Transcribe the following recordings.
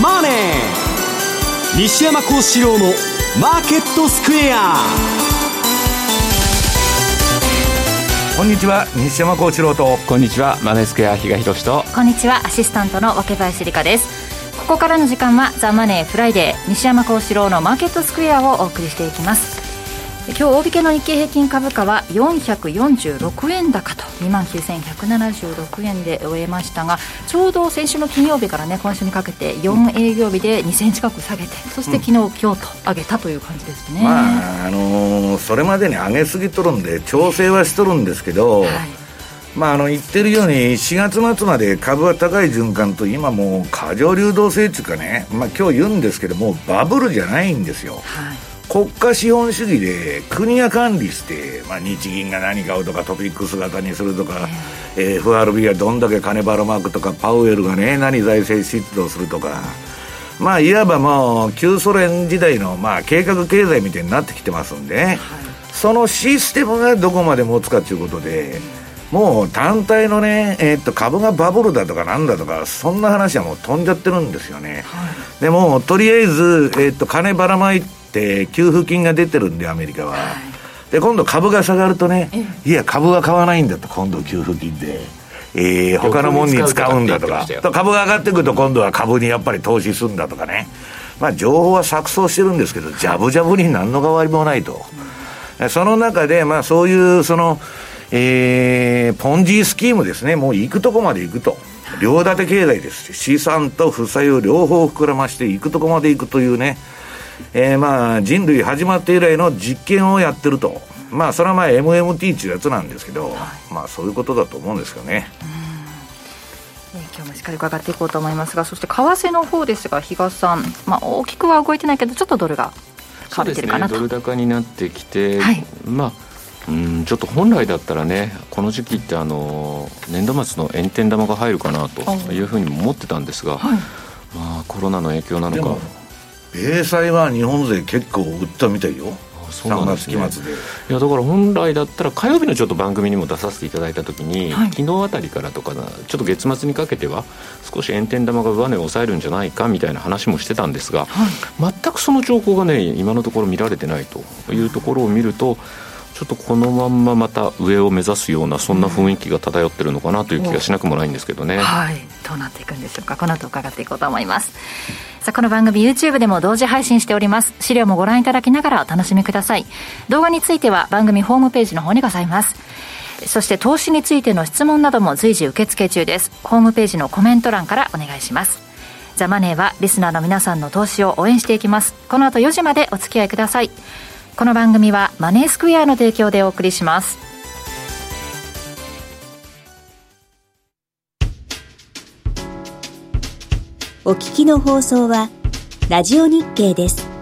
マネー」西山孝四郎の「マーケットスクエア」こんにちは西山孝四郎と。こんにちはマネースクエア比嘉宏と。こんにちはアシスタントの若林理香です。ここからの時間は「ザ・マネーフライデー西山孝四郎のマーケットスクエア」をお送りしていきます今日大引けの日経平均株価は446円高と2万9176円で終えましたがちょうど先週の金曜日からね今週にかけて4営業日で2000円近く下げてそして昨日、うん、今日と上げたという感じですね、まああのー、それまでに上げすぎとるんで調整はしとるんですけど、はい。まあ、あの言ってるように4月末まで株は高い循環と今もう過剰流動性っていうかね、まあ、今日言うんですけどもバブルじゃないんですよ、はい国家資本主義で国が管理して、まあ、日銀が何買うとかトピックス型にするとか、えー、FRB はどんだけ金ばらまくとかパウエルがね何財政出動するとか。まあいわばもう旧ソ連時代の、まあ、計画経済みたいになってきてますんで、はい、そのシステムがどこまで持つかということで。もう単体のね、えー、っと株がバブルだとかなんだとかそんな話はもう飛んじゃってるんですよね、はい、でもとりあえず、えー、っと金ばらまいって給付金が出てるんでアメリカは、はい、で今度株が下がるとねいや株は買わないんだと今度給付金で。えー、他のもんに使うんだとか。株が上がってくると今度は株にやっぱり投資するんだとかね。まあ情報は錯綜してるんですけどジャブジャブに何の変わりもないと、うん、その中でまあそういうそのえー、ポンジースキームですね。もう行くとこまで行くと。両立て経済です資産と負債を両方膨らまして行くとこまで行くというねえー、まあ人類始まって以来の実験をやってると。まあそれはまあ MMT っていうやつなんですけど、はい、まあそういうことだと思うんですよね。えー、今日もしっかり伺っていこうと思いますがそして為替の方ですが比嘉さん、まあ、大きくは動いてないけどちょっとドルが変わってるかなと、ね、ドル高になってきて、はい、まあうんちょっと本来だったらねこの時期ってあの年度末の円天玉が入るかなというふうにも思ってたんですが、はい、まあコロナの影響なのか米債は日本勢結構売ったみたいよ。そうなんですね、いやだから本来だったら火曜日のちょっと番組にも出させていただいた時に、はい、昨日あたりからとかちょっと月末にかけては少し円天玉が上値を抑えるんじゃないかみたいな話もしてたんですが、はい、全くその兆候がね今のところ見られてないというところを見るとちょっとこのまんままた上を目指すようなそんな雰囲気が漂ってるのかなという気がしなくもないんですけどね、はい。どうなっていくんでしょうか。この後伺っていこうと思います。さあこの番組 YouTube でも同時配信しております。資料もご覧いただきながらお楽しみください。動画については番組ホームページの方にございます。そして投資についての質問なども随時受付中です。ホームページのコメント欄からお願いします。ザ・マネーはリスナーの皆さんの投資を応援していきます。この後4時までお付き合いくださいこの番組はマネースクエアの提供でお送りします。お聞きの放送はラジオ日経です。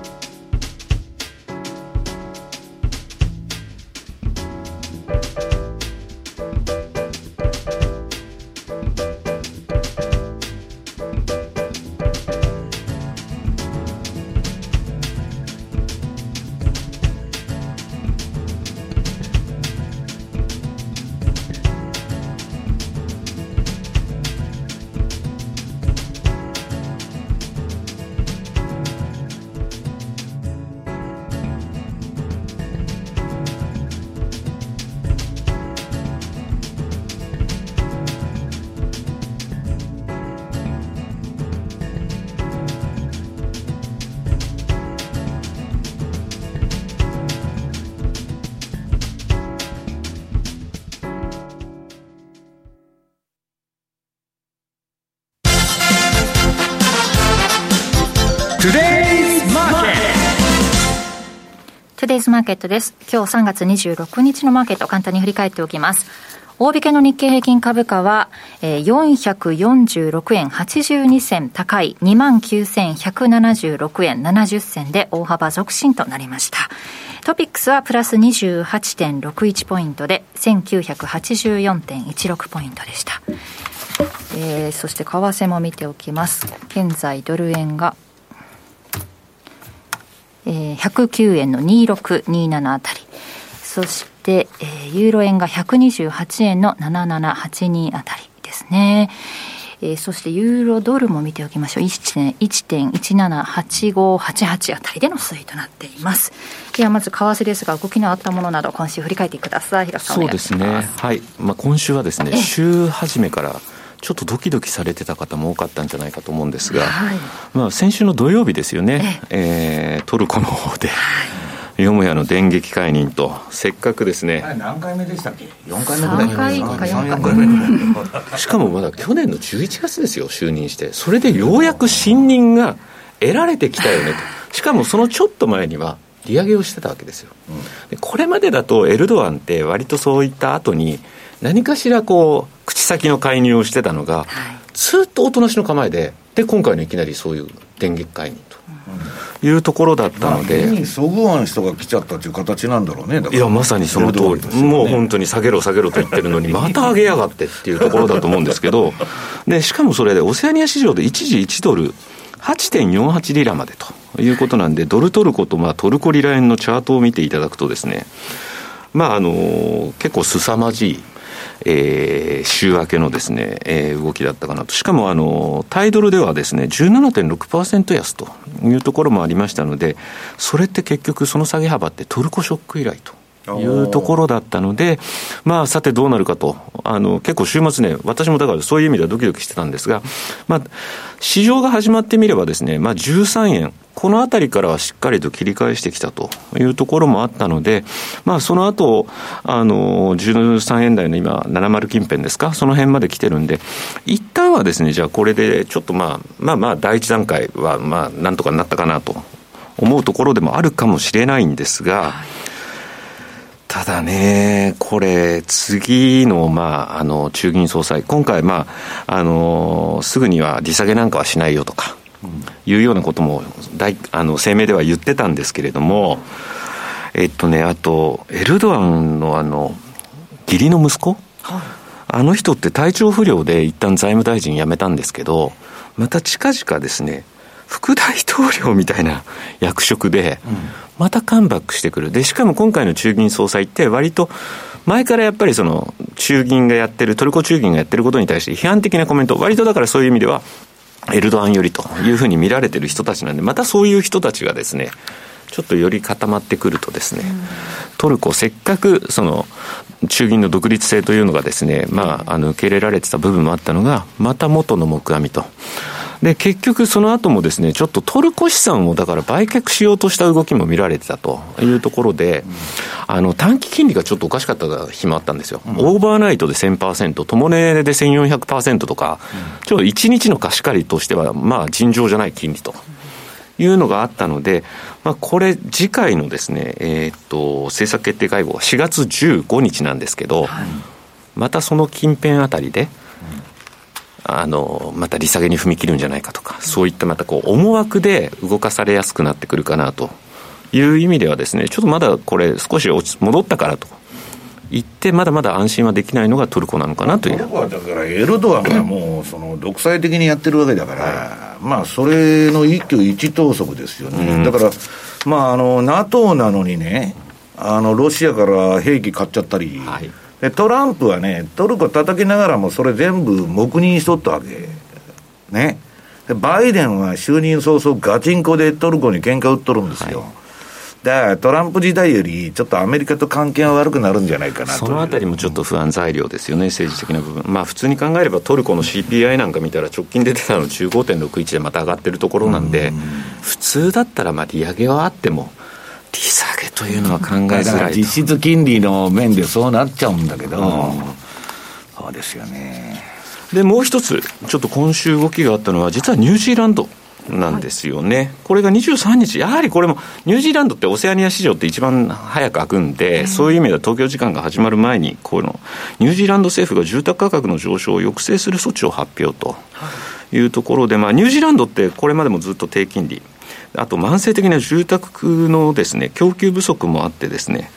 マーケットです。今日3月26日のマーケット、簡単に振り返っておきます。大引けの日経平均株価は、え、446円82銭高い29,176円70銭で大幅続伸となりました。トピックスはプラス28.61ポイントで1984.16ポイントでした。えー、そして為替も見ておきます。現在ドル円がえー、109円の2627あたりそして、えー、ユーロ円が128円の7782あたりですね。えー、そしてユーロドルも見ておきましょう。1.178588あたりでの推移となっています。ではまず為替ですが、動きのあったものなど、今週振り返ってください。平さんそうですね。はい。まあ、今週はですね、週始めから、ちょっとドキドキされてた方も多かったんじゃないかと思うんですが、はい、まあ、先週の土曜日ですよね、ええー、トルコの方で、はいよもやの電撃解任と、せっかくですね。何回目でしたっけ ?4 回目ぐらい3回か4回目。しかもまだ去年の11月ですよ、就任して。それでようやく信任が得られてきたよねと。しかもそのちょっと前には、利上げをしてたわけですよ。でこれまでだとエルドアンって割とそういった後に何かしらこう口先の介入をしてたのが、ずっとおとなしの構えでで今回のいきなりそういう電撃解任と。いうところだったので、まあ、そぐわん人が来ちゃったという形なんだろうね、いや、まさにその通り、ね、もう本当に下げろ、下げろと言ってるのに、また上げやがってっていうところだと思うんですけど、でしかもそれで、オセアニア市場で一時1ドル8.48リラまでということなんで、ドルトルコとまあトルコリラ円のチャートを見ていただくとですね、まああの結構凄まじいえー、週明けのですね、えー、動きだったかなと。しかも、あの、タイドルではですね、17.6%安というところもありましたので、それって結局その下げ幅ってトルコショック以来と。いうところだったので、まあ、さてどうなるかと、あの結構週末ね、私もだからそういう意味ではドキドキしてたんですが、まあ、市場が始まってみればですね、まあ、13円、このあたりからはしっかりと切り返してきたというところもあったので、まあ、その後、あの、13円台の今、70近辺ですか、その辺まで来てるんで、一旦はですね、じゃあこれでちょっとまあ、まあまあ、第一段階は、まあ、なんとかなったかなと思うところでもあるかもしれないんですが、ただね、これ、次の、まあ、あの、中銀総裁、今回、まあ、あの、すぐには利下げなんかはしないよとか、いうようなことも大あの声明では言ってたんですけれども、えっとね、あと、エルドアンのあの、義理の息子、はい、あの人って体調不良で一旦財務大臣辞めたんですけど、また近々ですね、副大統領みたいな役職で、またカムバックしてくる。で、しかも今回の中銀総裁って割と、前からやっぱりその、中銀がやってる、トルコ中銀がやってることに対して批判的なコメント、割とだからそういう意味では、エルドアンよりというふうに見られてる人たちなんで、またそういう人たちがですね、ちょっとより固まってくるとですね、トルコせっかくその中銀の独立性というのがですね、まあ、あの受け入れられてた部分もあったのが、また元の木阿弥と。で、結局その後もですね、ちょっとトルコ資産をだから売却しようとした動きも見られてたというところで、あの、短期金利がちょっとおかしかった日もあったんですよ。オーバーナイトで1000%、ともねで1400%とか、ちょっと1日の貸し借りとしては、まあ尋常じゃない金利と。いうのがあったので、まあ、これ、次回のですね、えー、っと、政策決定会合は4月15日なんですけど、はい、またその近辺あたりで、あの、また利下げに踏み切るんじゃないかとか、そういったまたこう、思惑で動かされやすくなってくるかなと。いう意味ではですね、ちょっとまだこれ少し戻ったからと。言ってまだまだ安心はできないのがトルコなのかなという。トルコはだからエルドアンがもうその独裁的にやってるわけだから、はい、まあそれの一挙一投足ですよね、うん、だからまああの NATO なのにねあのロシアから兵器買っちゃったり、はいで、トランプはね、トルコ叩きながらもそれ全部黙認しとったわけ。ね。バイデンは就任早々ガチンコでトルコに喧嘩売っとるんですよ。はいだからトランプ時代より、ちょっとアメリカと関係が悪くなるんじゃないかなそのあたりもちょっと不安材料ですよね、政治的な部分、まあ、普通に考えれば、トルコの CPI なんか見たら、直近出てたの15.61でまた上がってるところなんで、普通だったらまあ利上げはあっても、というのは考えづらい実質金利の面でそうなっちゃうんだけど、うん、そうですよね。で、もう一つ、ちょっと今週動きがあったのは、実はニュージーランド。なんですよね、はい、これが23日、やはりこれもニュージーランドってオセアニア市場って一番早く開くんで、そういう意味では東京時間が始まる前に、このニュージーランド政府が住宅価格の上昇を抑制する措置を発表というところで、まあ、ニュージーランドってこれまでもずっと低金利、あと慢性的な住宅のですね、供給不足もあってですね、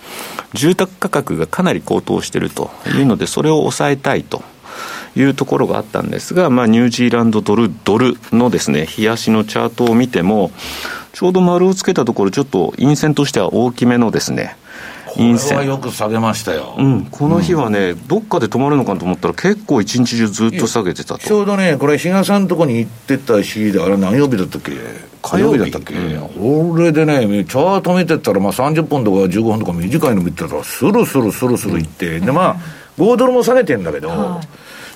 住宅価格がかなり高騰しているというので、それを抑えたいと。いうところがあったんですが、まあ、ニュージーランドドル、ドルのですね、冷やしのチャートを見ても、ちょうど丸をつけたところ、ちょっと陰線としては大きめのですね、陰線。これはよく下げましたよ。うん、この日はね、うん、どっかで止まるのかと思ったら、結構一日中ずっと下げてたと。ちょうどね、これ、比嘉さんのとこに行ってた日で、あれ、何曜日だったっけ？火曜日。だったっけ、うん、これでね、チャート見てったら、まあ、30分とか15分とか短いの見てたら、スルスルスルスルいって、うん、で、まあ、5ドルも下げてんだけど、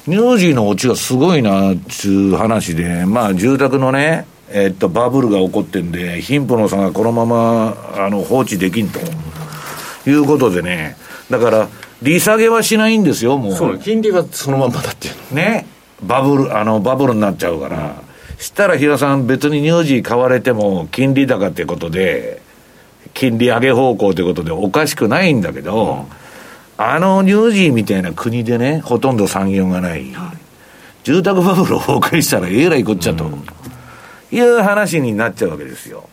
ニュージーのオチがすごいなっつう話で、まあ、住宅のね、えっと、バブルが起こってんで、貧富の差がこのままあの放置できんということでね、だから、利下げはしないんですよ、もう。そう、金利はそのままだっていうね。バブル、あの、バブルになっちゃうから。うん、したら、比嘉さん、別にニュージー買われても、金利高ってことで、金利上げ方向ということでおかしくないんだけど、うん、あのニュージーみたいな国でね、ほとんど産業がない。はい、住宅バブルを崩壊したらえらいこっちゃと。うんいう話になっちゃうわけですよ。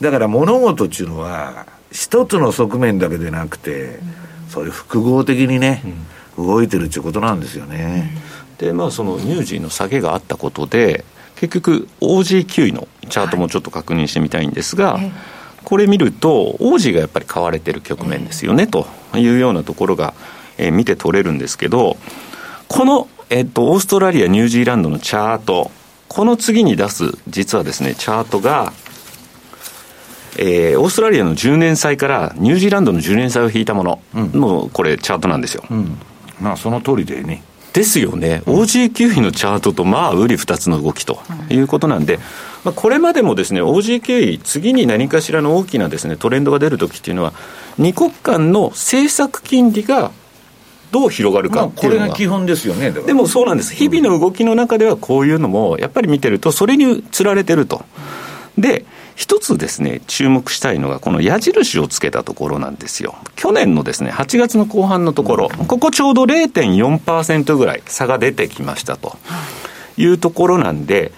だから物事っていうのは、一つの側面だけでなくて、そういう複合的にね、動いてるっていうことなんですよね。で、まあ、その乳児の下げがあったことで、結局、OG9 位のチャートもちょっと確認してみたいんですが、はい、これ見ると、OG がやっぱり買われてる局面ですよね、というようなところが、えー、見て取れるんですけど、この、えっと、オーストラリア、ニュージーランドのチャート、この次に出す、実はですね、チャートが、えー、オーストラリアの10年債からニュージーランドの10年債を引いたものの、うん、これ、チャートなんですよ。うん、まあ、その通りでね。ですよね、OG9 位のチャートと、まあ、売り2つの動きということなんで、まあ、これまでもですね、OG9 位、次に何かしらの大きなですね、トレンドが出るときっていうのは、2国間の政策金利がどう広がるかこれが基本ですよねでもそうなんです、日々の動きの中ではこういうのも、やっぱり見てると、それにつられてると。で一つですね、注目したいのが、この矢印をつけたところなんですよ。去年のですね、8月の後半のところ、ここちょうど0.4%ぐらい差が出てきましたというところなんで、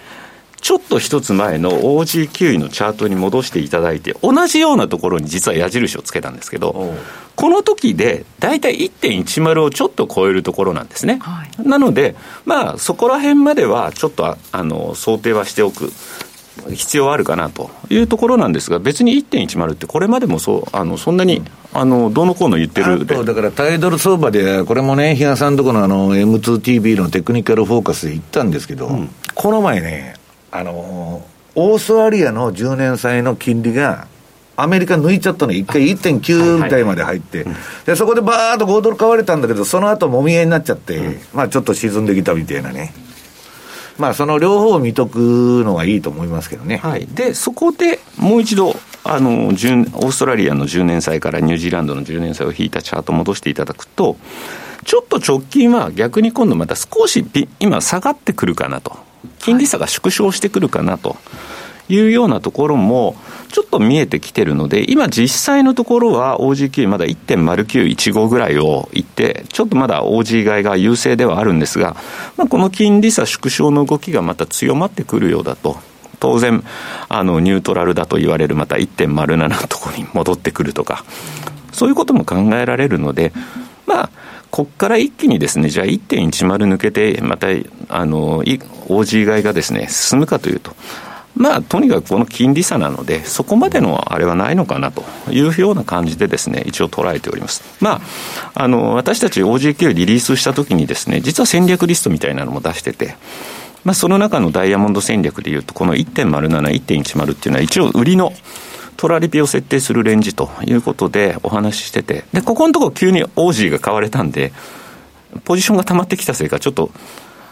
ちょっと一つ前の OG9 位のチャートに戻していただいて、同じようなところに実は矢印をつけたんですけど、この時で大体1.10をちょっと超えるところなんですね。はい、なので、まあ、そこら辺まではちょっとあの想定はしておく。必要あるかなというところなんですが、別に1.10って、これまでもそうあのそんなに、あのどうのこうの言ってるだからタイドル相場で、これもね、比嘉さんとこのあの M2TV のテクニカルフォーカスで言ったんですけど、うん、この前ね、あのオーストラリアの10年債の金利が、アメリカ抜いちゃったの、一回1.9台まで入って、でそこでばーっと5ドル買われたんだけど、その後もみ合いになっちゃって、うん、まあちょっと沈んできたみたいなね。まあその両方を見とくのがいいと思いますけどね。はい、で、そこでもう一度、あのオーストラリアの10年債からニュージーランドの10年債を引いたチャート戻していただくと、ちょっと直近は逆に今度また少し今下がってくるかなと。金利差が縮小してくるかなというようなところも、ちょっと見えてきてるので、今実際のところは OG9 まだ1.0915ぐらいをいって、ちょっとまだ OG 買いが優勢ではあるんですが、まあ、この金利差縮小の動きがまた強まってくるようだと。当然、あの、ニュートラルだと言われるまた1.07のところに戻ってくるとか、そういうことも考えられるので、まあ、ここから一気にですね、じゃあ1.10抜けて、また、あの、OG 買いがですね、進むかというと、まあ、とにかくこの金利差なので、そこまでのあれはないのかなというような感じでですね、一応捉えております。まあ、あの、私たち OGK をリリースしたときにですね、実は戦略リストみたいなのも出してて、まあ、その中のダイヤモンド戦略でいうと、この1.07、1.10っていうのは一応売りのトラリピを設定するレンジということでお話ししてて、で、ここのところ急にオージーが買われたんで、ポジションが溜まってきたせいか、ちょっと、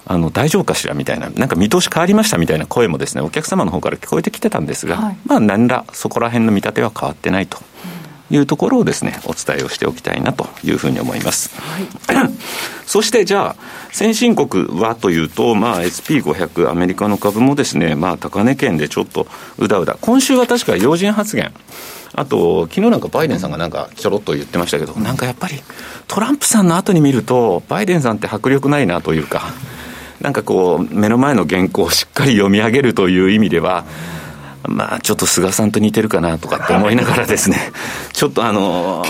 あの、大丈夫かしらみたいな、なんか見通し変わりましたみたいな声もですね、お客様の方から聞こえてきてたんですが、はい、まあ、何らそこら辺の見立ては変わってないと。いうところをですね、お伝えをしておきたいなというふうに思います。はい、そしてじゃあ、先進国はというと、まあ、SP500、アメリカの株もですね、まあ、高値圏でちょっとうだうだ。今週は確か要人発言。あと、昨日なんかバイデンさんがなんかちょろっと言ってましたけど、なんかやっぱりトランプさんの後に見ると、バイデンさんって迫力ないなというか、なんかこう、目の前の原稿をしっかり読み上げるという意味では、まあ、ちょっと菅さんと似てるかなとかって思いながらですね、ちょっとあの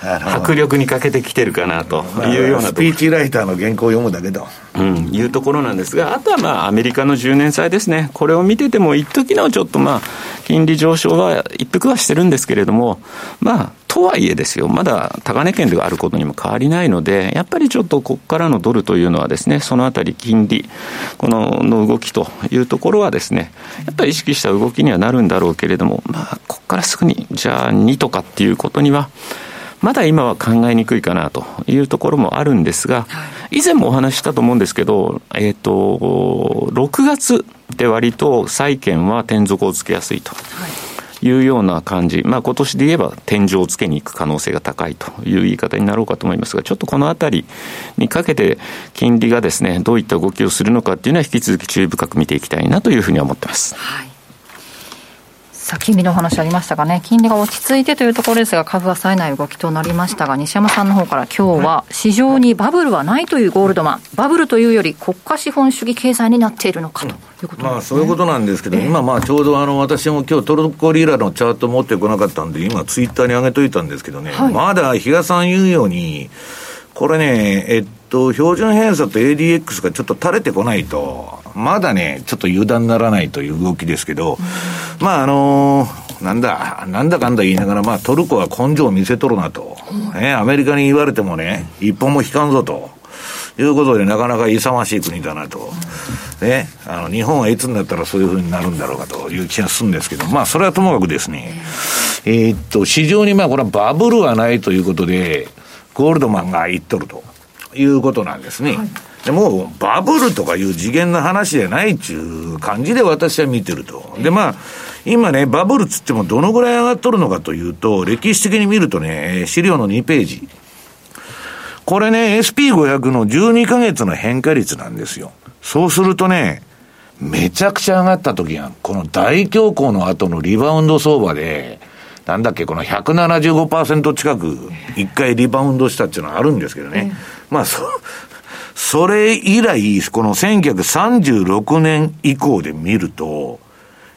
迫力に欠けてきてるかなというような、スピーチライターの原稿を読むだけと、うん、いうところなんですが、あとはまあアメリカの10年債ですね、これを見てても、一時のちょっとまあ金利上昇は一服はしてるんですけれども、まあ、とはいえですよ、まだ高値圏であることにも変わりないので、やっぱりちょっとここからのドルというのはですね、そのあたり金利、このの動きというところはですね、やっぱり意識した動きにはなるんだろうけれども、まあ、ここからすぐに、じゃあ2とかっていうことには、まだ今は考えにくいかなというところもあるんですが、以前もお話ししたと思うんですけど、えっ、ー、と、6月で割と債券は天底をつけやすいと。いいうような感じ、まあ今年で言えば天井をつけに行く可能性が高いという言い方になろうかと思いますが、ちょっとこのあたりにかけて金利がですね、どういった動きをするのかっていうのは引き続き注意深く見ていきたいなというふうに思ってます。はいさあ、金利の話ありましたがね、金利が落ち着いてというところですが、株は冴えない動きとなりましたが、西山さんの方から今日は、市場にバブルはないというゴールドマン、バブルというより国家資本主義経済になっているのかということ、ね、まあ、そういうことなんですけど、えー、今、まあ、ちょうどあの私も今日トルコリラのチャート持ってこなかったんで、今、ツイッターに上げといたんですけどね、はい、まだ比嘉さん言うように、これね、えっと、標準偏差と ADX がちょっと垂れてこないと、まだね、ちょっと油断ならないという動きですけど、まあ、あのー、なんだ、なんだかんだ言いながら、まあ、トルコは根性を見せとるなと。ね、アメリカに言われてもね、一本も引かんぞと。いうことで、なかなか勇ましい国だなと。ね、あの、日本はいつになったらそういうふうになるんだろうかという気がするんですけど、まあ、それはともかくですね、えー、っと、市場にまあ、これはバブルはないということで、ゴールドマンが言っとるということなんですね。はいでもバブルとかいう次元の話じゃないっていう感じで私は見てると。で、まあ、今ね、バブルつってもどのぐらい上がっとるのかというと、歴史的に見るとね、資料の2ページ。これね、SP500 の12ヶ月の変化率なんですよ。そうするとね、めちゃくちゃ上がった時やん。この大恐慌の後のリバウンド相場で、なんだっけ、この175%近く、一回リバウンドしたっていうのはあるんですけどね。まあ、そ、それ以来、この1936年以降で見ると、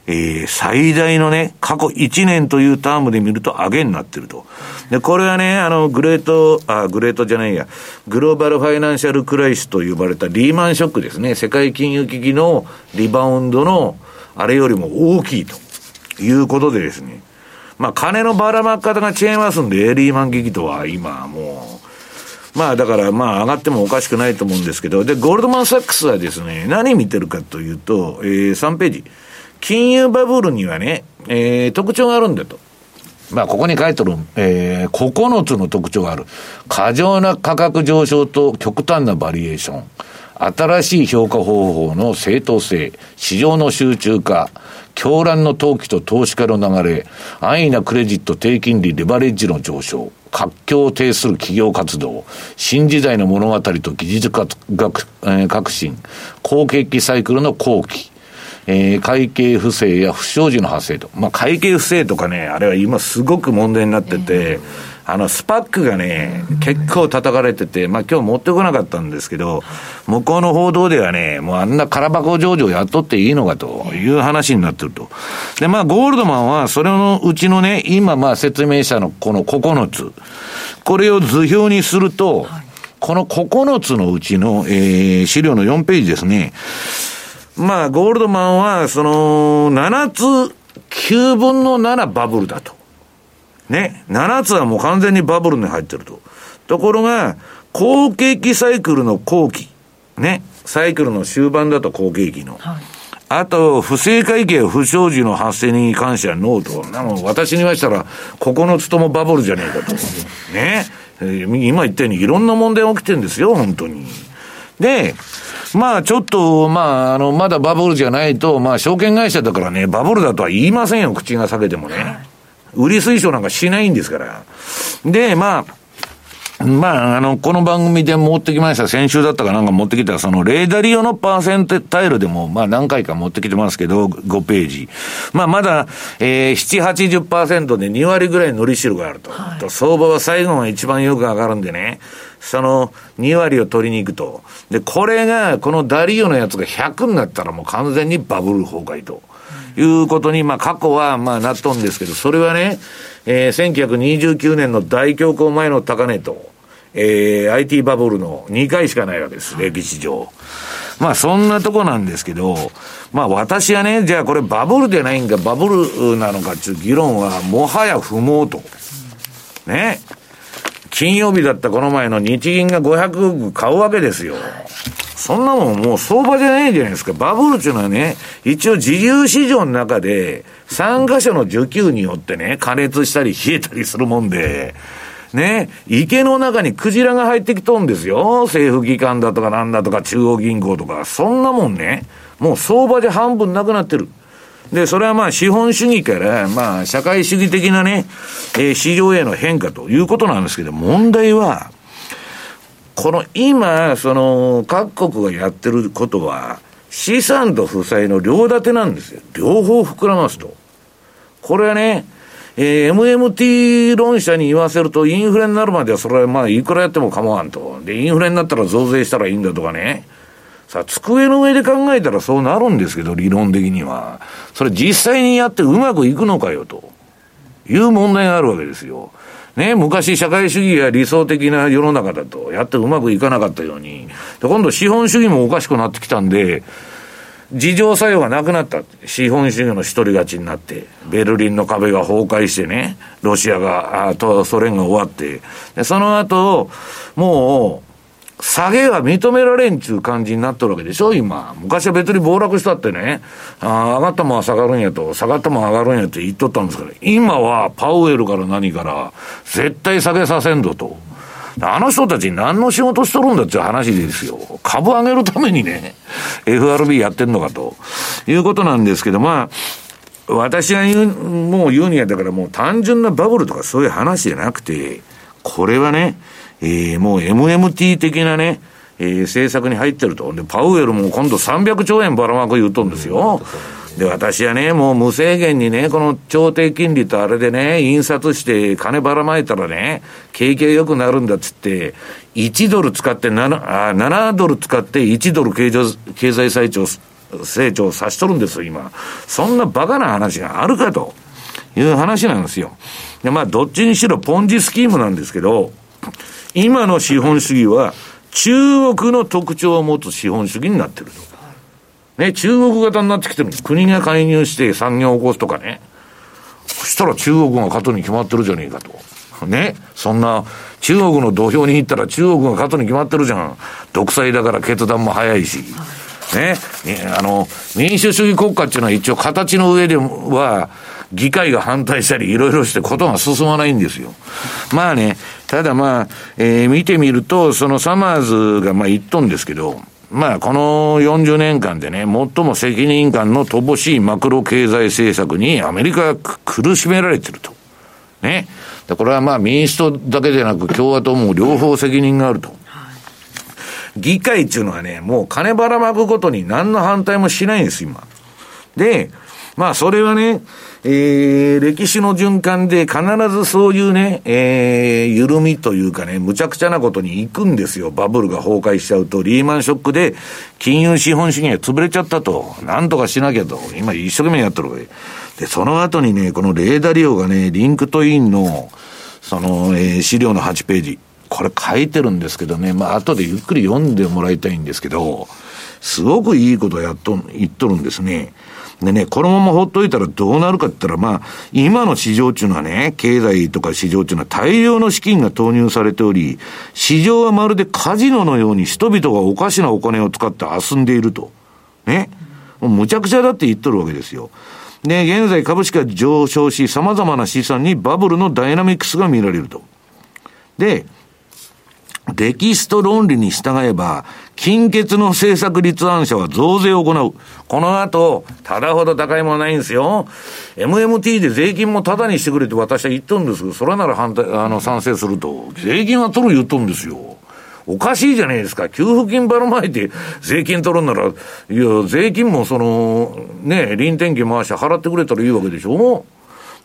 えー、最大のね、過去1年というタームで見ると上げになってると。で、これはね、あの、グレート、あ、グレートじゃないや、グローバルファイナンシャルクライシスと呼ばれたリーマンショックですね。世界金融危機のリバウンドの、あれよりも大きいということでですね。まあ、金のばらまき方が違いますんで、エリーマン危機とは今もう、まあだからまあ上がってもおかしくないと思うんですけど、で、ゴールドマン・サックスはですね、何見てるかというと、えー、3ページ。金融バブルにはね、えー、特徴があるんだと。まあ、ここに書いてる、えー、9つの特徴がある。過剰な価格上昇と極端なバリエーション。新しい評価方法の正当性。市場の集中化。狂乱の投機と投資家の流れ。安易なクレジット、低金利、レバレッジの上昇。活況を呈する企業活動、新時代の物語と技術学、えー、革新、好景気サイクルの後期、えー、会計不正や不祥事の発生と。まあ、会計不正とかね、あれは今すごく問題になってて、あの、スパックがね、結構叩かれてて、まあ今日持ってこなかったんですけど、向こうの報道ではね、もうあんな空箱上場やっとっていいのかという話になってると。で、まあゴールドマンはそれのうちのね、今まあ説明したのこの9つ。これを図表にすると、この9つのうちの、えー、資料の4ページですね。まあ、ゴールドマンは、その、7つ、9分の7バブルだと。ね。7つはもう完全にバブルに入ってると。ところが、好景気サイクルの後期。ね。サイクルの終盤だと好景気の。はい、あと、不正会計不祥事の発生に関してはノーと。なの私に言わしたら、9つともバブルじゃねえかと。ね。今言ったようにいろんな問題起きてるんですよ、本当に。で、まあちょっと、まあ、あの、まだバブルじゃないと、まあ証券会社だからね、バブルだとは言いませんよ、口が裂けてもね。売り推奨なんかしないんですから。で、まあ、まあ、あの、この番組で持ってきました。先週だったかなんか持ってきた、その、レーダリオのパーセントタイルでも、まあ何回か持ってきてますけど、5ページ。まあまだ、えー、7、80%で2割ぐらいのりしろがあると。はい、相場は最後が一番よく上がるんでね。その2割を取りに行くと。で、これが、このダリオのやつが100になったらもう完全にバブル崩壊と。いうことに、まあ過去はまあなっとんですけど、それはね、えー、1929年の大恐慌前の高値と、えー、IT バブルの2回しかないわけです、歴史上。まあそんなとこなんですけど、まあ私はね、じゃあこれバブルでないんかバブルなのかっていう議論はもはや不毛とね。金曜日だったこの前の日銀が500億買うわけですよ。そんなもんもう相場じゃないじゃないですか。バブルっていうのはね、一応自由市場の中で、3箇所の需給によってね、加熱したり冷えたりするもんで、ね、池の中にクジラが入ってきとんですよ。政府機関だとかなんだとか中央銀行とか。そんなもんね、もう相場で半分なくなってる。で、それはまあ資本主義から、まあ社会主義的なね、えー、市場への変化ということなんですけど、問題は、この今、その、各国がやってることは、資産と負債の両立てなんですよ。両方膨らますと。これはね、えー、MMT 論者に言わせると、インフレになるまではそれはまあ、いくらやっても構わんと。で、インフレになったら増税したらいいんだとかね。さあ、机の上で考えたらそうなるんですけど、理論的には。それ実際にやってうまくいくのかよ、という問題があるわけですよ。ね、昔社会主義や理想的な世の中だと、やってうまくいかなかったように、今度資本主義もおかしくなってきたんで、自浄作用がなくなった。資本主義の一人勝ちになって、ベルリンの壁が崩壊してね、ロシアが、あとソ連が終わって、でその後、もう、下げは認められんちゅう感じになってるわけでしょ、今。昔は別に暴落したってね、あ上がったもんは下がるんやと、下がったもん上がるんやって言っとったんですから、今はパウエルから何から、絶対下げさせんぞと。あの人たち何の仕事しとるんだっていう話ですよ。株上げるためにね、FRB やってんのかということなんですけど、まあ、私が言う、もう言うにはだからもう単純なバブルとかそういう話じゃなくて、これはね、えー、もう MMT 的なね、えー、政策に入ってると。で、パウエルも今度300兆円ばらまく言うとんですよ。で、私はね、もう無制限にね、この調停金利とあれでね、印刷して金ばらまいたらね、景気が良くなるんだっつって、1ドル使って7、あ7ドル使って1ドル経済経済成長、成長さしとるんですよ、今。そんなバカな話があるかという話なんですよ。で、まあ、どっちにしろポンジスキームなんですけど、今の資本主義は、中国の特徴を持つ資本主義になってると。ね、中国型になってきてる。国が介入して産業を起こすとかね。そしたら中国が勝つに決まってるじゃねえかと。ね。そんな、中国の土俵に行ったら中国が勝つに決まってるじゃん。独裁だから決断も早いし。ね。あの、民主主義国家っていうのは一応形の上では、議会が反対したりいろいろしてことが進まないんですよ。まあね、ただまあ、えー、見てみると、そのサマーズがまあ言っとんですけど、まあ、この40年間でね、最も責任感の乏しいマクロ経済政策にアメリカが苦しめられてると。ね。これはまあ民主党だけでなく共和党も両方責任があると。議会っていうのはね、もう金ばらまくことに何の反対もしないんです、今。で、まあそれはね、えー、歴史の循環で必ずそういうね、えー、緩みというかね、むちゃくちゃなことに行くんですよ。バブルが崩壊しちゃうと、リーマンショックで金融資本主義が潰れちゃったと、なんとかしなきゃと、今一生懸命やってるわけで。その後にね、このレイ・ダリオがね、リンクトインの、その、えー、資料の8ページ、これ書いてるんですけどね、まあ後でゆっくり読んでもらいたいんですけど、すごくいいことやっと、言っとるんですね。でね、このままほっといたらどうなるかって言ったら、まあ、今の市場っていうのはね、経済とか市場っていうのは大量の資金が投入されており、市場はまるでカジノのように人々がおかしなお金を使って遊んでいると。ね。もうむちゃくちゃだって言っとるわけですよ。で、現在株式が上昇し、様々な資産にバブルのダイナミックスが見られると。で、歴史と論理に従えば、金欠の政策立案者は増税を行う。この後、ただほど高いものないんですよ。MMT で税金もタダにしてくれって私は言っとるんですけど、それなら反対、あの、賛成すると。税金は取る言っとるんですよ。おかしいじゃないですか。給付金ばらまいて税金取るんなら、いや、税金もその、ね、臨転機回して払ってくれたらいいわけでしょ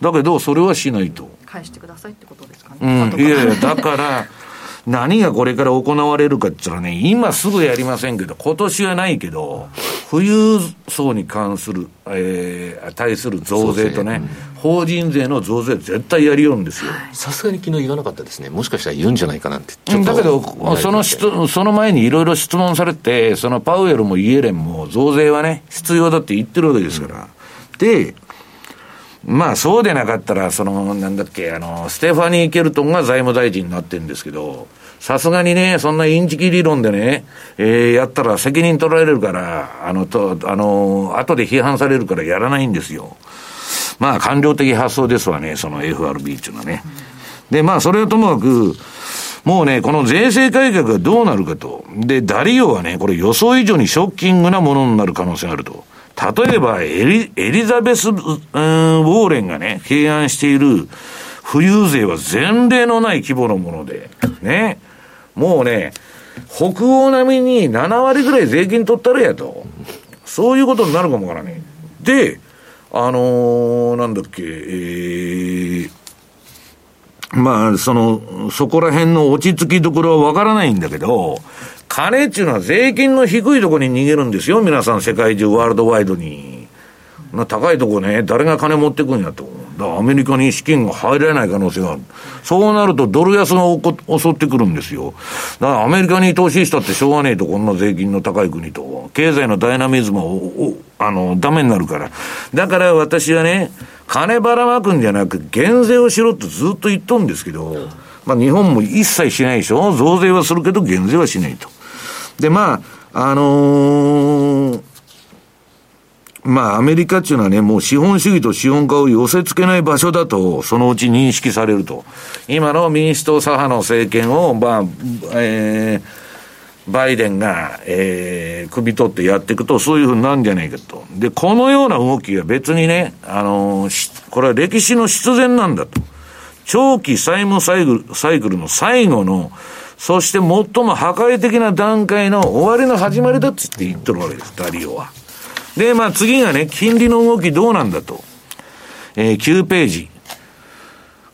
だけど、それはしないと。返してくださいってことですかね。うん、いやいや、だから、何がこれから行われるかって言ったらね、今すぐやりませんけど、今年はないけど、富裕層に関する、えー、対する増税とね、法人税の増税絶対やりよるんですよ。さすがに昨日言わなかったですね。もしかしたら言うんじゃないかなって。だけど、そのその前にいろいろ質問されて、そのパウエルもイエレンも増税はね、必要だって言ってるわけですから。で、まあそうでなかったら、その、なんだっけ、あの、ステファニー・ケルトンが財務大臣になってるんですけど、さすがにね、そんなインチキ理論でね、えー、やったら責任取られるから、あの、と、あの、後で批判されるからやらないんですよ。まあ、官僚的発想ですわね、その FRB っていうのはね。で、まあ、それはともかく、もうね、この税制改革がどうなるかと。で、ダリオはね、これ予想以上にショッキングなものになる可能性があると。例えばエリ、エリザベス、うん、ウォーレンがね、提案している富裕税は前例のない規模のもので、ね、もうね、北欧並みに7割ぐらい税金取ったらやと。そういうことになるかもわからねで、あのー、なんだっけ、えー、まあ、その、そこら辺の落ち着きどころはわからないんだけど、金っていうのは税金の低いところに逃げるんですよ、皆さん、世界中、ワールドワイドに。な高いとこね、誰が金持ってくんやと。だからアメリカに資金が入らない可能性がある。そうなるとドル安が襲ってくるんですよ。だからアメリカに投資したってしょうがねえと、こんな税金の高い国と。経済のダイナミズムを、あの、ダメになるから。だから私はね、金ばらまくんじゃなく、減税をしろってずっと言っとんですけど、まあ日本も一切しないでしょ増税はするけど減税はしないと。で、まあ、あのー、まあ、アメリカっていうのはね、もう資本主義と資本家を寄せ付けない場所だと、そのうち認識されると。今の民主党左派の政権を、まあ、えー、バイデンが、えー、首取ってやっていくと、そういうふうになるんじゃないかと。で、このような動きが別にね、あのー、これは歴史の必然なんだと。長期債務サイクルの最後の、そして最も破壊的な段階の終わりの始まりだっつって言っとるわけです、ダリオは。で、まあ次がね、金利の動きどうなんだと。えー、9ページ。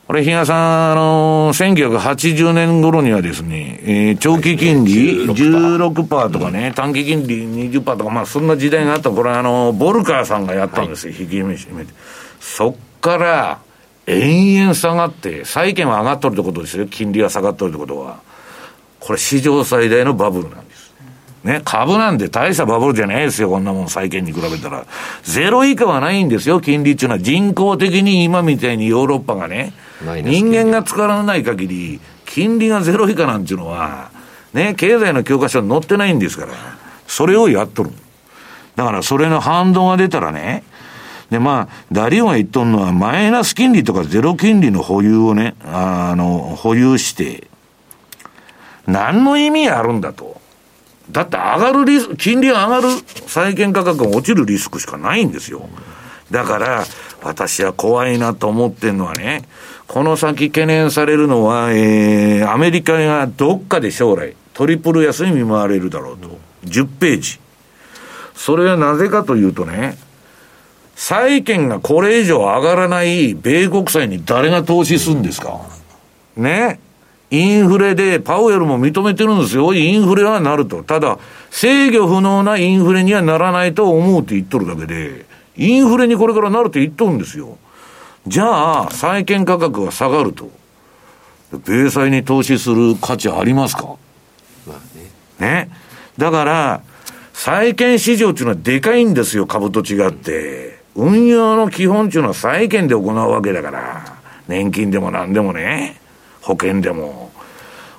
これ、比嘉さん、あのー、1980年頃にはですね、えー、長期金利16%とかね、短期金利20%とか、まあそんな時代があった。これ、あのー、ボルカーさんがやったんですよ、はい、引き締めて。そっから、延々下がって、債券は上がっとるってことですよ。金利が下がっとるってことは。これ史上最大のバブルなんです。ね、株なんて大したバブルじゃないですよ、こんなもん、債券に比べたら。ゼロ以下はないんですよ、金利っていうのは。人工的に今みたいにヨーロッパがね、人間が使わない限り、金利がゼロ以下なんていうのは、ね、経済の教科書に載ってないんですから、それをやっとる。だからそれの反動が出たらね、で、まあ、ダリオが言っとるのは、マイナス金利とかゼロ金利の保有をね、あの、保有して、何の意味あるんだと。だって上がるリス金利上がる、債券価格が落ちるリスクしかないんですよ。だから、私は怖いなと思ってんのはね、この先懸念されるのは、えー、アメリカがどっかで将来、トリプル安に見舞われるだろうと。10ページ。それはなぜかというとね、債券がこれ以上上がらない米国債に誰が投資するんですか？ねインフレで、パウエルも認めてるんですよ。インフレはなると。ただ、制御不能なインフレにはならないと思うって言っとるだけで、インフレにこれからなるって言っとるんですよ。じゃあ、債券価格が下がると。米債に投資する価値ありますか？まあね。ね。だから、債券市場っていうのはでかいんですよ、株と違って。運用の基本っていうのは債券で行うわけだから。年金でも何でもね。保険でも。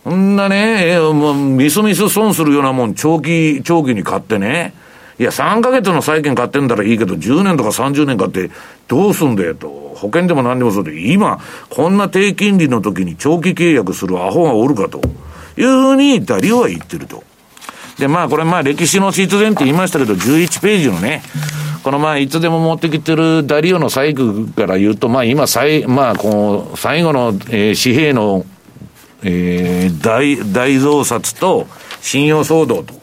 こんなね、もう、みすみす損するようなもん、長期、長期に買ってね。いや、3ヶ月の債券買ってんだらいいけど、10年とか30年買って、どうすんだよと。保険でも何でもそうで、今、こんな低金利の時に長期契約するアホがおるかと。いうふうに、ダリオは言ってると。で、まあ、これ、まあ、歴史の必然って言いましたけど、11ページのね、このまあ、いつでも持ってきてるダリオの細工から言うと、まあ、今、最、まあ、この、最後の、えー、紙幣の、えー、大、大増刷と、信用騒動と。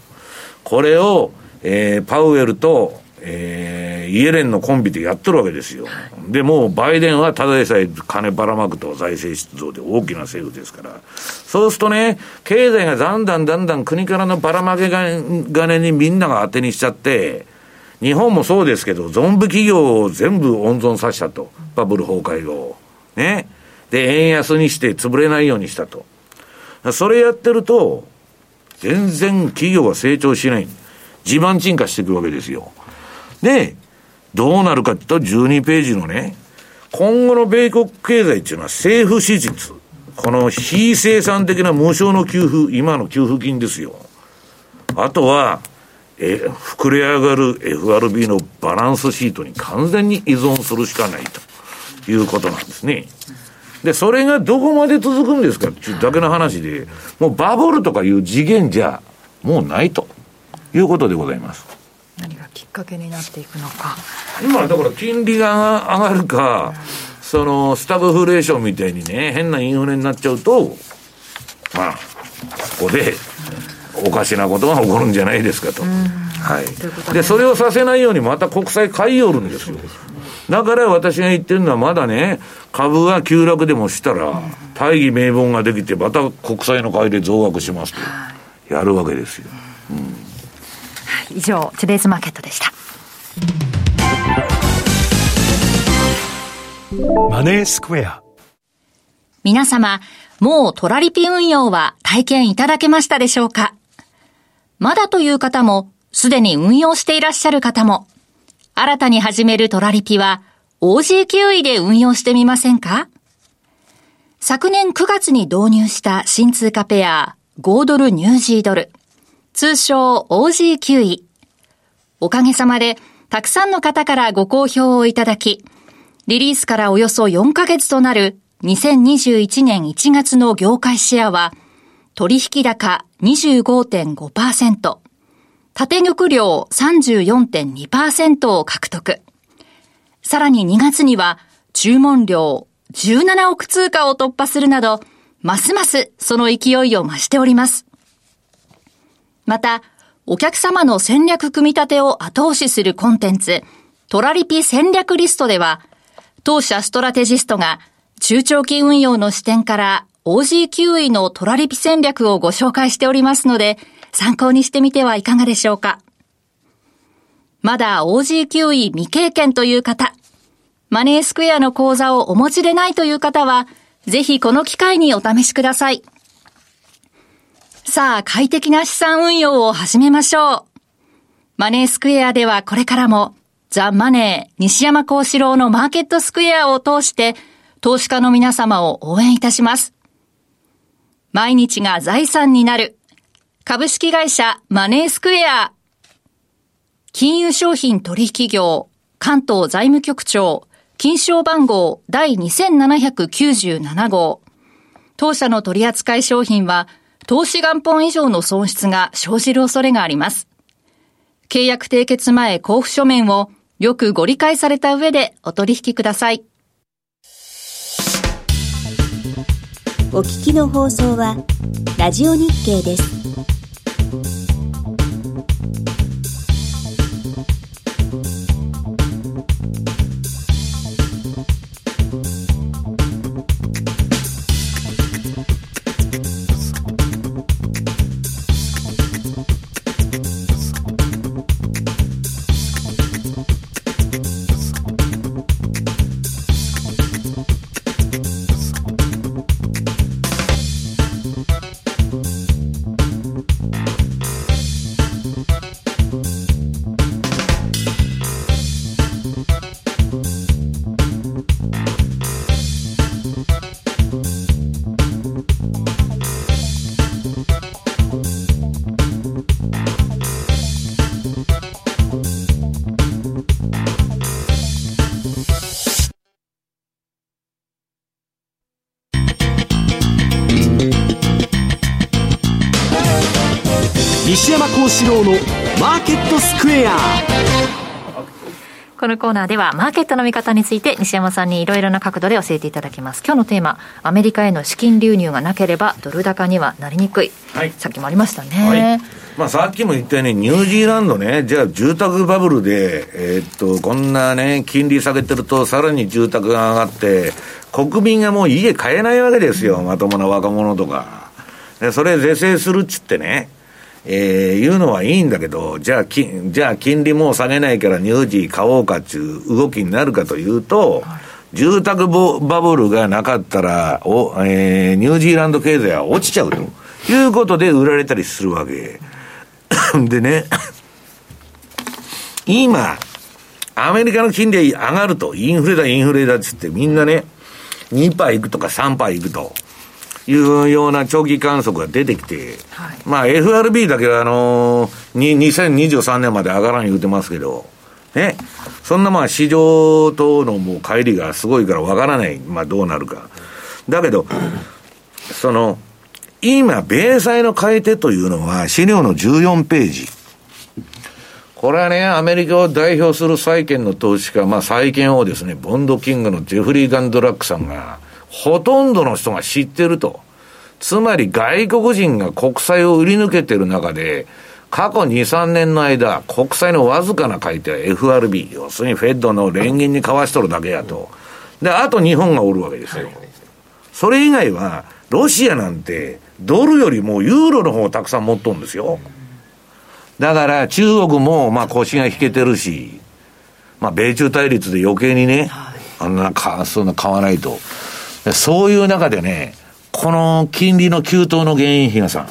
これを、えー、パウエルと、えー、イエレンのコンビでやってるわけですよ。で、もうバイデンはただでさえ金ばらまくと財政出動で大きな政府ですから。そうするとね、経済がだんだんだんだん国からのばらまけ金にみんなが当てにしちゃって、日本もそうですけど、ゾンビ企業を全部温存させたと。バブル崩壊後。ね。で、円安にして潰れないようにしたと。それやってると、全然企業は成長しない。地盤沈下していくわけですよ。で、どうなるかって言うと、12ページのね、今後の米国経済っていうのは政府支出、この非生産的な無償の給付、今の給付金ですよ。あとは、え、膨れ上がる FRB のバランスシートに完全に依存するしかないということなんですね。で、それがどこまで続くんですか？っていうだけの話で、もうバブルとかいう次元じゃ、もうないということでございます。何がきっかけになっていくのか。今、だから金利が上がるか、そのスタブフレーションみたいにね、変なインフレになっちゃうと、まあ、ここで、おかしなことが起こるんじゃないですかと。はい。で、それをさせないようにまた国債買い寄るんですよ。だから私が言ってるのはまだね、株が急落でもしたら、大義名分ができて、また国債の買いで増額しますと、やるわけですよ。うん、以上、トゥデイズマーケットでした。マネースクエア。皆様、もうトラリピ運用は体験いただけましたでしょうか？まだという方も、すでに運用していらっしゃる方も、新たに始めるトラリピは OG9 位で運用してみませんか？昨年9月に導入した新通貨ペア5ドルニュージードル、通称 OG9 位。おかげさまでたくさんの方からご好評をいただき、リリースからおよそ4ヶ月となる2021年1月の業界シェアは取引高25.5%、縦玉量34.2%を獲得。さらに2月には注文量17億通貨を突破するなど、ますますその勢いを増しております。また、お客様の戦略組み立てを後押しするコンテンツ、トラリピ戦略リストでは、当社ストラテジストが中長期運用の視点から OG9 位のトラリピ戦略をご紹介しておりますので、参考にしてみてはいかがでしょうか。まだ OG9 位未経験という方、マネースクエアの講座をお持ちでないという方は、ぜひこの機会にお試しください。さあ、快適な資産運用を始めましょう。マネースクエアではこれからも、ザ・マネー、西山幸四郎のマーケットスクエアを通して、投資家の皆様を応援いたします。毎日が財産になる。株式会社マネースクエア。金融商品取引業関東財務局長金賞番号第2797号。当社の取扱い商品は投資元本以上の損失が生じる恐れがあります。契約締結前交付書面をよくご理解された上でお取引ください。お聞きの放送はラジオ日経です。四郎のマーケットスクエア。このコーナーではマーケットの見方について西山さんにいろいろな角度で教えていただきます。今日のテーマアメリカへの資金流入がなければドル高にはなりにくい、はい、さっきもありましたね、はい、まあ、さっきも言ったように、ニュージーランドね、じゃあ住宅バブルで、えー、っと、こんなね、金利下げてると、さらに住宅が上がって、国民がもう家買えないわけですよ、まともな若者とか。でそれ是正するっつってね、えー、いうのはいいんだけど、じゃあ、きじゃあ金利もう下げないから乳児買おうかっていう動きになるかというと、はい、住宅バブルがなかったら、おえー、ニュージーランド経済は落ちちゃうということで売られたりするわけ。でね、今、アメリカの金利上がると、インフレだ、インフレだっつってみんなね、2%いくとか3%いくと。いうような長期観測が出てきて、はい、まあ FRB だけはあのー、2023年まで上がらん言うてますけど、ね、そんなまあ市場とのもう乖離がすごいからわからない、まあどうなるか。だけど、その、今、米債の買い手というのは資料の14ページ。これはね、アメリカを代表する債券の投資家、まあ債券をですね、ボンドキングのジェフリー・ガンドラックさんが、ほとんどの人が知ってると。つまり外国人が国債を売り抜けてる中で、過去2、3年の間、国債のわずかな買い手は FRB、要するにフェッドの連銀に交わしとるだけやと。で、あと日本がおるわけですよ。それ以外は、ロシアなんて、ドルよりもユーロの方をたくさん持っとるんですよ。だから中国も、まあ腰が引けてるし、まあ米中対立で余計にね、あんなか、そんな買わないと。そういう中でね、この金利の急騰の原因、比嘉さん。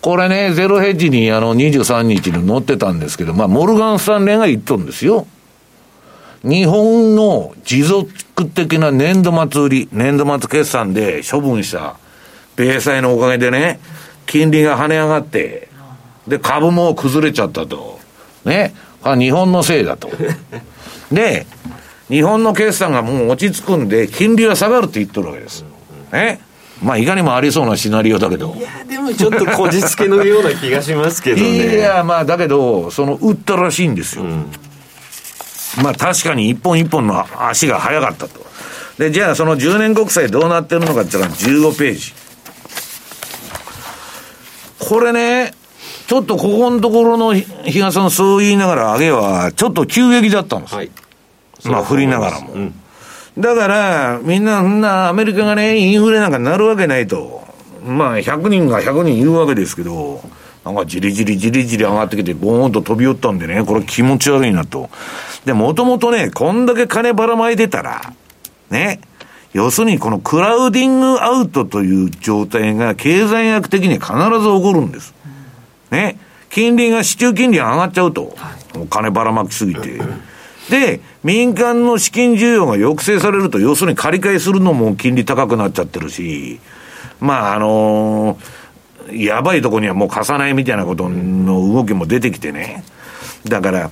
これね、ゼロヘッジにあの23日に載ってたんですけど、まあ、モルガン・スタンレーが言っとるんですよ。日本の持続的な年度末売り、年度末決算で処分した米債のおかげでね、金利が跳ね上がって、で、株も崩れちゃったと。ね。日本のせいだと。で、日本の決算がもう落ち着くんで、金利は下がるって言っとるわけです。ね。まあ、いかにもありそうなシナリオだけど。いや、でもちょっとこじつけのような気がしますけどね。いや、まあ、だけど、その、売ったらしいんですよ。うん、まあ、確かに一本一本の足が速かったと。で、じゃあ、その10年国債どうなってるのかって言ったら15ページ。これね、ちょっとここのところの比嘉さんそう言いながら上げは、ちょっと急激だったんですよ。はい、まあ、振りながらも。うんだから、みんな、そんなアメリカがね、インフレなんかなるわけないと。まあ、100人が100人言うわけですけど、なんかじりじりじりじり上がってきて、ボーンと飛び寄ったんでね、これ気持ち悪いなと。で、もともとね、こんだけ金ばらまいてたら、ね、要するにこのクラウディングアウトという状態が経済学的に必ず起こるんです。ね。金利が、市中金利が上がっちゃうと。お金ばらまきすぎて。で、民間の資金需要が抑制されると、要するに借り換えするのも金利高くなっちゃってるし、まあ、あのー、やばいとこにはもう貸さないみたいなことの動きも出てきてね。だから、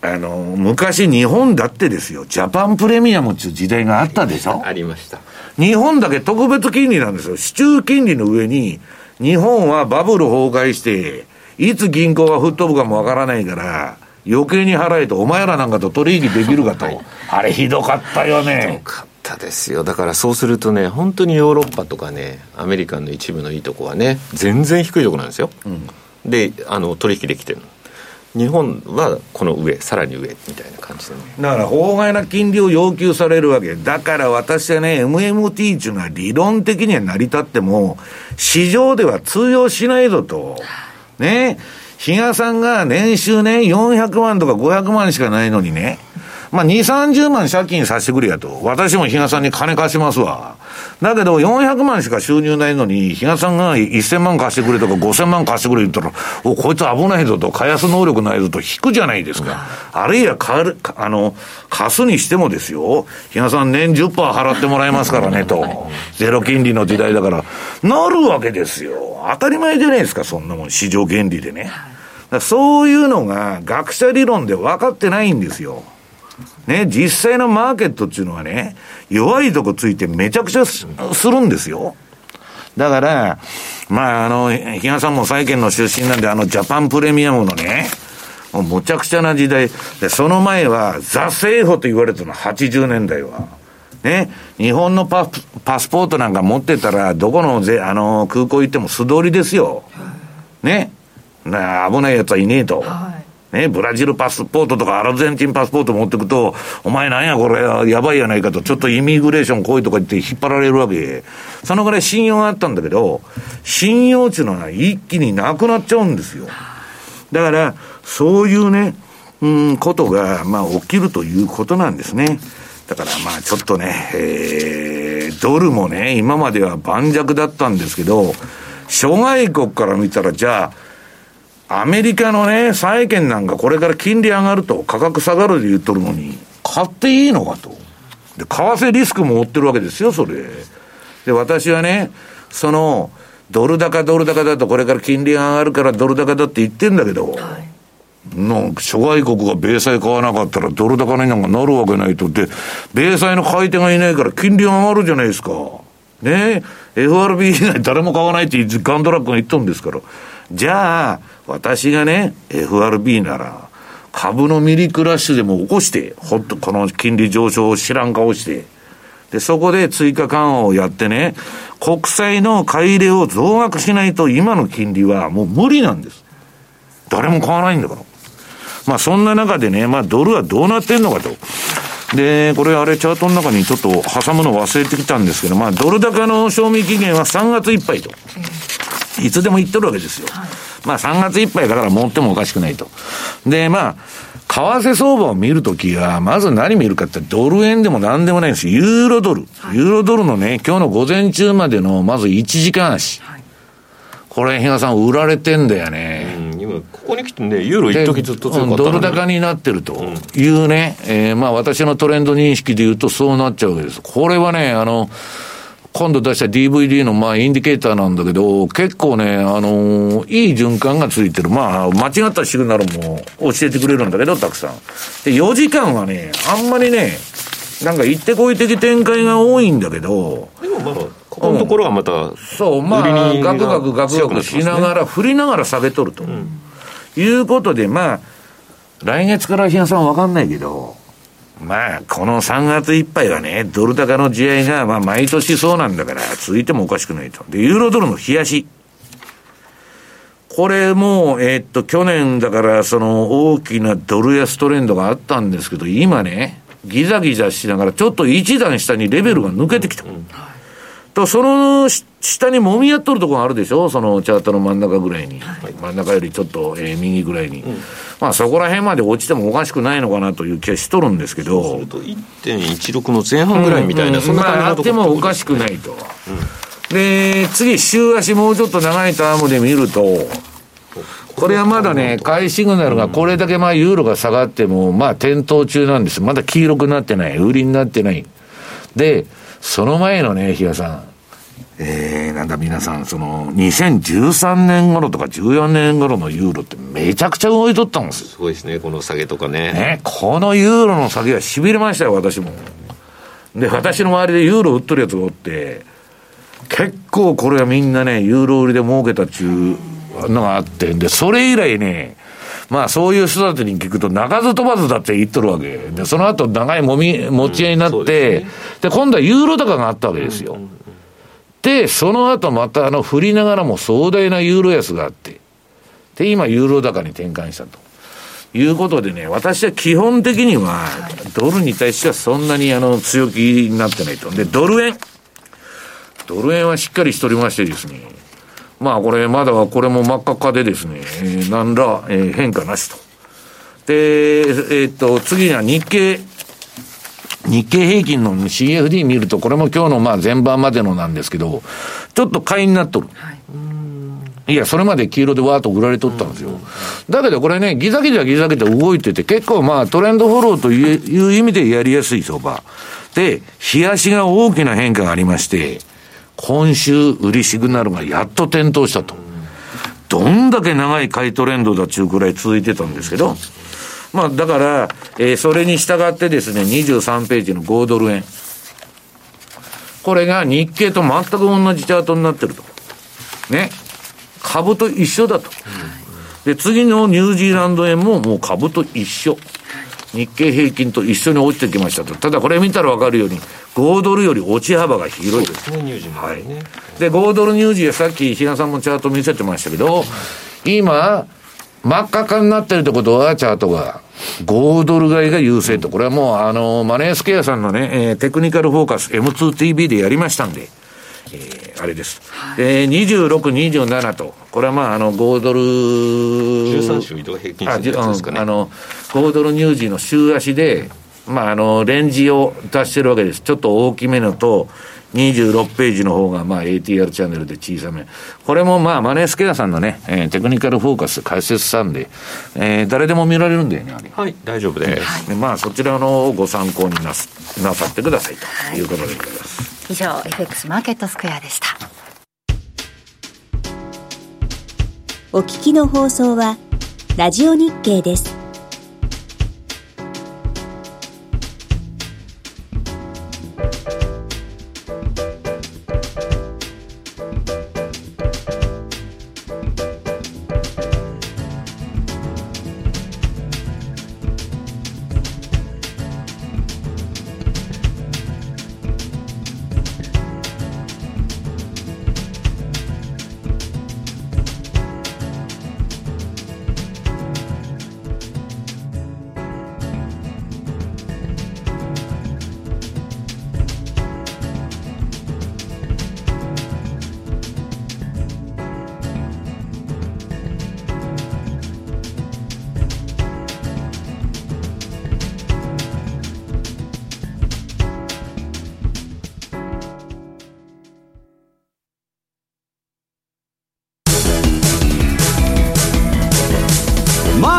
あのー、昔日本だってですよ、ジャパンプレミアムっていう時代があったでしょ？ありました。日本だけ特別金利なんですよ。市中金利の上に、日本はバブル崩壊して、いつ銀行が吹っ飛ぶかもわからないから、余計に払えと、お前らなんかと取引できるかと、はい、あれひどかったよね。ひどかったですよ。だからそうするとね、本当にヨーロッパとかね、アメリカンの一部のいいとこはね、全然低いとこなんですよ。うん、で、あの、取引できてる日本はこの上、さらに上みたいな感じでね。だから、法外な金利を要求されるわけ。だから私はね、MMT っていうのは理論的には成り立っても、市場では通用しないぞと。ね。比嘉さんが年収ね、400万とか500万しかないのにね、まあ、2、30万借金させてくれやと。私も比嘉さんに金貸しますわ。だけど、400万しか収入ないのに、比嘉さんが1000万貸してくれとか5000万貸してくれ言ったら、お、こいつ危ないぞと、返す能力ないぞと引くじゃないですか。あるいは、かる、あの、貸すにしてもですよ、比嘉さん年10%払ってもらいますからねと。ゼロ金利の時代だから、なるわけですよ。当たり前じゃないですか、そんなもん。市場原理でね。そういうのが学者理論で分かってないんですよ。ね、実際のマーケットっていうのはね、弱いとこついてめちゃくちゃするんですよ。だから、まあ、あの、比嘉さんも債券の出身なんで、あの、ジャパンプレミアムのね、もうむちゃくちゃな時代。で、その前は、ザ・セーフと言われたの、80年代は。ね、日本のパパスポートなんか持ってたら、どこのぜあの空港行っても素通りですよ。ね。な危ない奴はいねえと。はいね、ブラジルパスポートとかアルゼンチンパスポート持ってくと、お前なんやこれ、やばいやないかと、ちょっとイミグレーション来いとか言って引っ張られるわけ。そのぐらい信用があったんだけど、信用っていうのは一気になくなっちゃうんですよ。だから、そういうね、うん、ことが、まあ、起きるということなんですね。だからまあちょっとね、えー、ドルもね、今までは盤石だったんですけど、諸外国から見たら、じゃあ、アメリカのね、債券なんかこれから金利上がると価格下がるで言っとるのに、買っていいのかと。で、為替リスクも負ってるわけですよ、それ。で、私はね、その、ドル高ドル高だとこれから金利が上がるからドル高だって言ってんだけど、はいの諸外国が米債買わなかったらドル高になんかなるわけないと。で、米債の買い手がいないから金利が上がるじゃないですか。ね FRB 以外誰も買わないってガンドラックが言っとるんですから。じゃあ、私がね、FRB なら、株のミリクラッシュでも起こして、ほっとこの金利上昇を知らん顔して、で、そこで追加緩和をやってね、国債の買い入れを増額しないと今の金利はもう無理なんです。誰も買わないんだから。まあそんな中でね、まあドルはどうなってんのかと。で、これあれチャートの中にちょっと挟むの忘れてきたんですけど、まあドル高の賞味期限は3月いっぱいと。いつでも言ってるわけですよ。まあ3月いっぱいだから持ってもおかしくないと。で、まあ、為替相場を見るときは、まず何見るかってドル円でも何でもないんですユーロドル。ユーロドルのね、今日の午前中までの、まず1時間足。これ、比嘉さん、売られてんだよね。今、ここに来てね、ユーロ一時ずっと強かったドル高になってるというね、うん、えー、まあ私のトレンド認識で言うとそうなっちゃうわけです。これはね、あの、今度出した DVD のまあインディケーターなんだけど、結構ね、あのー、いい循環がついてる。まあ、間違ったシグナルも教えてくれるんだけど、たくさん。で、4時間はね、あんまりね、なんか行ってこい的展開が多いんだけど、でもまだ、ここのところはまた、うん、そう、まあ、ガクガクガクガクしながら、振りながら下げとると。うん、いうことで、まあ、来月から日野さんわかんないけど、まあ、この3月いっぱいはね、ドル高の試合が、まあ、毎年そうなんだから、続いてもおかしくないと。で、ユーロドルの冷やし。これも、えー、っと、去年だから、その大きなドル安トレンドがあったんですけど、今ね、ギザギザしながら、ちょっと一段下にレベルが抜けてきた。うんうんと、その下にもみ合っとるところがあるでしょ？そのチャートの真ん中ぐらいに。はい、真ん中よりちょっと、えー、右ぐらいに。うん、まあそこら辺まで落ちてもおかしくないのかなという気はしとるんですけど。そうすると1.16の前半ぐらいみたいな、うん、そんな感じのところ、まあ、あってもおかしくないと。うん、で、次、週足もうちょっと長いタームで見ると、これはまだね、買いシグナルがこれだけまあユーロが下がっても、まあ点灯中なんです。まだ黄色くなってない。売りになってない。で、その前のね、比嘉さん。えー、なんだ皆さん、その、2013年頃とか14年頃のユーロってめちゃくちゃ動いとったんですすごいですね、この下げとかね。ね、このユーロの下げは痺れましたよ、私も。で、私の周りでユーロ売っとるやつがおって、結構これはみんなね、ユーロ売りで儲けたっちゅうのがあって、で、それ以来ね、まあそういう人たちに聞くと、鳴かず飛ばずだって言っとるわけ。で、その後長いもみ、持ち合いになって、うんでね、で、今度はユーロ高があったわけですよ。うんうん、で、その後またあの、振りながらも壮大なユーロ安があって、で、今ユーロ高に転換したと。いうことでね、私は基本的には、ドルに対してはそんなにあの、強気になってないと。で、ドル円。ドル円はしっかりしとりましてですね、まあこれ、まだはこれも真っ赤っかでですね、えー、何ら、えー、変化なしと。で、えー、っと、次には日経、日経平均の CFD 見ると、これも今日のまあ前番までのなんですけど、ちょっと買いになっとる。はいいや、それまで黄色でわーっと売られとったんですよ。だけどこれね、ギザギザギザギザ動いてて、結構まあトレンドフォローという意味でやりやすい相場。で、冷やしが大きな変化がありまして、今週売りシグナルがやっと点灯したと。どんだけ長い買いトレンドだっちゅうくらい続いてたんですけど、まあだから、えー、それに従ってですね、23ページの5ドル円。これが日経と全く同じチャートになってると。ね。株と一緒だと。で、次のニュージーランド円ももう株と一緒。日経平均と一緒に落ちてきましたと。ただこれ見たらわかるように、5ドルより落ち幅が広いです。ね、ニュージーはい。で、5ドルニュージーはさっき比嘉さんもチャート見せてましたけど、今、真っ赤かになってるってことは、チャートが。5ドル買いが優勢と。これはもう、あの、マネースケアさんのね、えー、テクニカルフォーカス M2TV でやりましたんで、えー、あれです。はい、で、26、27と、これはまあ、あの、5ドル。13週移動平均線ですかね。あの、5ドルニュージーの週足で、まあ、あの、レンジを出してるわけです。ちょっと大きめのと、26ページの方が、まあ、ATR チャンネルで小さめ。これも、まあ、マネースケアさんのね、えー、テクニカルフォーカス解説したんで、えー、誰でも見られるんだよね、あれ。はい、大丈夫です。でまあ、そちらのをご参考になすなさってくださいということでございます。はい、以上、FX マーケットスクエアでした。お聞きの放送は、ラジオ日経です。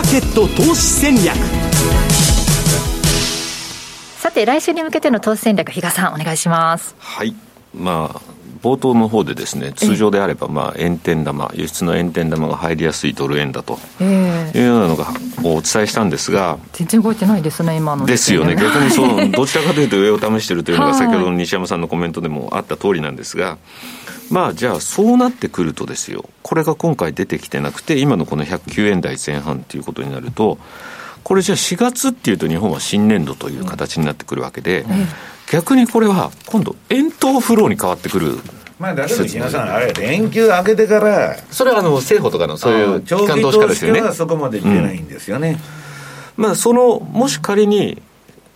ケット投資戦略。さて来週に向けての投資戦略比嘉さんお願いします。はい。まあ冒頭の方でですね通常であればまあ円天玉輸出の円天玉が入りやすいドル円だというようなのがお伝えしたんですが全然動いてないですね今のですよね。逆にそうどちらかというと上を試しているというのが先ほどの西山さんのコメントでもあった通りなんですがまあじゃあそうなってくるとですよこれが今回出てきてなくて今のこの109円台前半ということになるとこれじゃあ4月っていうと日本は新年度という形になってくるわけで、逆にこれは今度円筒フローに変わってくるまあ、だけど皆さん、あれ、連休明けてから、それはあの政府とかのそういう機関投資家ですよね。はそこまで出ないんですよね。うん、まあ、その、もし仮に、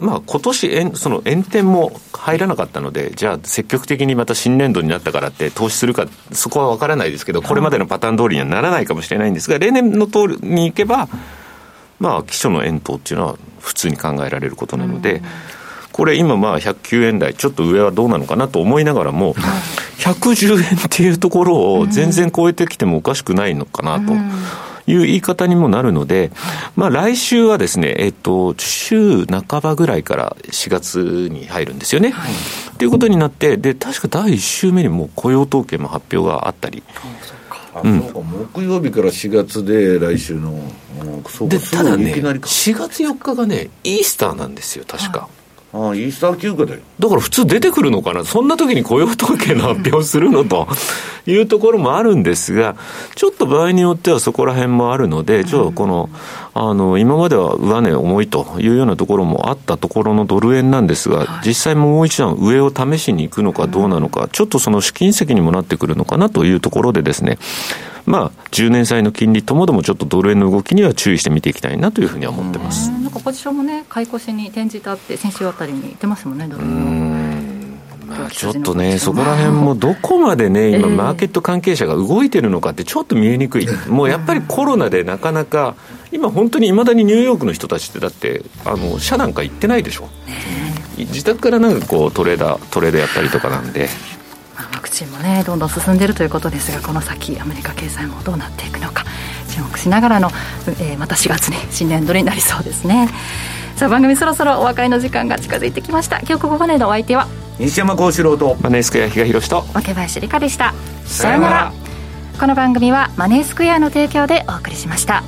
まあ今年円その円転も入らなかったので、じゃあ積極的にまた新年度になったからって投資するか、そこは分からないですけど、これまでのパターン通りにはならないかもしれないんですが、例年の通りにいけば、まあ基礎の円等っていうのは普通に考えられることなので、これ今まあ109円台、ちょっと上はどうなのかなと思いながらも、110円っていうところを全然超えてきてもおかしくないのかなと。いう言い方にもなるので、まあ来週はですね、えっと、週半ばぐらいから4月に入るんですよね。はい、ということになって、で、確か第1週目にも雇用統計も発表があったり。うん、木曜日から4月で来週の、そうでただね、4月4日がね、イースターなんですよ、確か。ああ、イースター休暇だよ。だから普通出てくるのかな、そんな時に雇用統計の発表するのと。いうところもあるんですが、ちょっと場合によってはそこら辺もあるので、ちょっとこの、あの、今までは上値重いというようなところもあったところのドル円なんですが、実際もう一段上を試しに行くのかどうなのか、ちょっとその試金石にもなってくるのかなというところでですね、まあ、10年債の金利ともどもちょっとドル円の動きには注意して見ていきたいなというふうには思ってます。なんかポジションもね、買い越しに転じたって、先週あたりに言ってますもんね、ドル円。まあ、ちょっとね、そこら辺もどこまでね、今、マーケット関係者が動いてるのかって、ちょっと見えにくい、もうやっぱりコロナでなかなか、今、本当にいまだにニューヨークの人たちって、だって、あの社なんか行ってないでしょ、自宅からなんかこうトレーダー、トレードやったりとかなんで。ワクチンもねどんどん進んでいるということですがこの先アメリカ経済もどうなっていくのか注目しながらの、えー、また4月に新年度になりそうですね。さあ番組そろそろお別れの時間が近づいてきました。今日ここまでのお相手は西山幸四郎とマネースクエア比嘉宏と若林理香でした。さようなら。この番組はマネースクエアの提供でお送りしました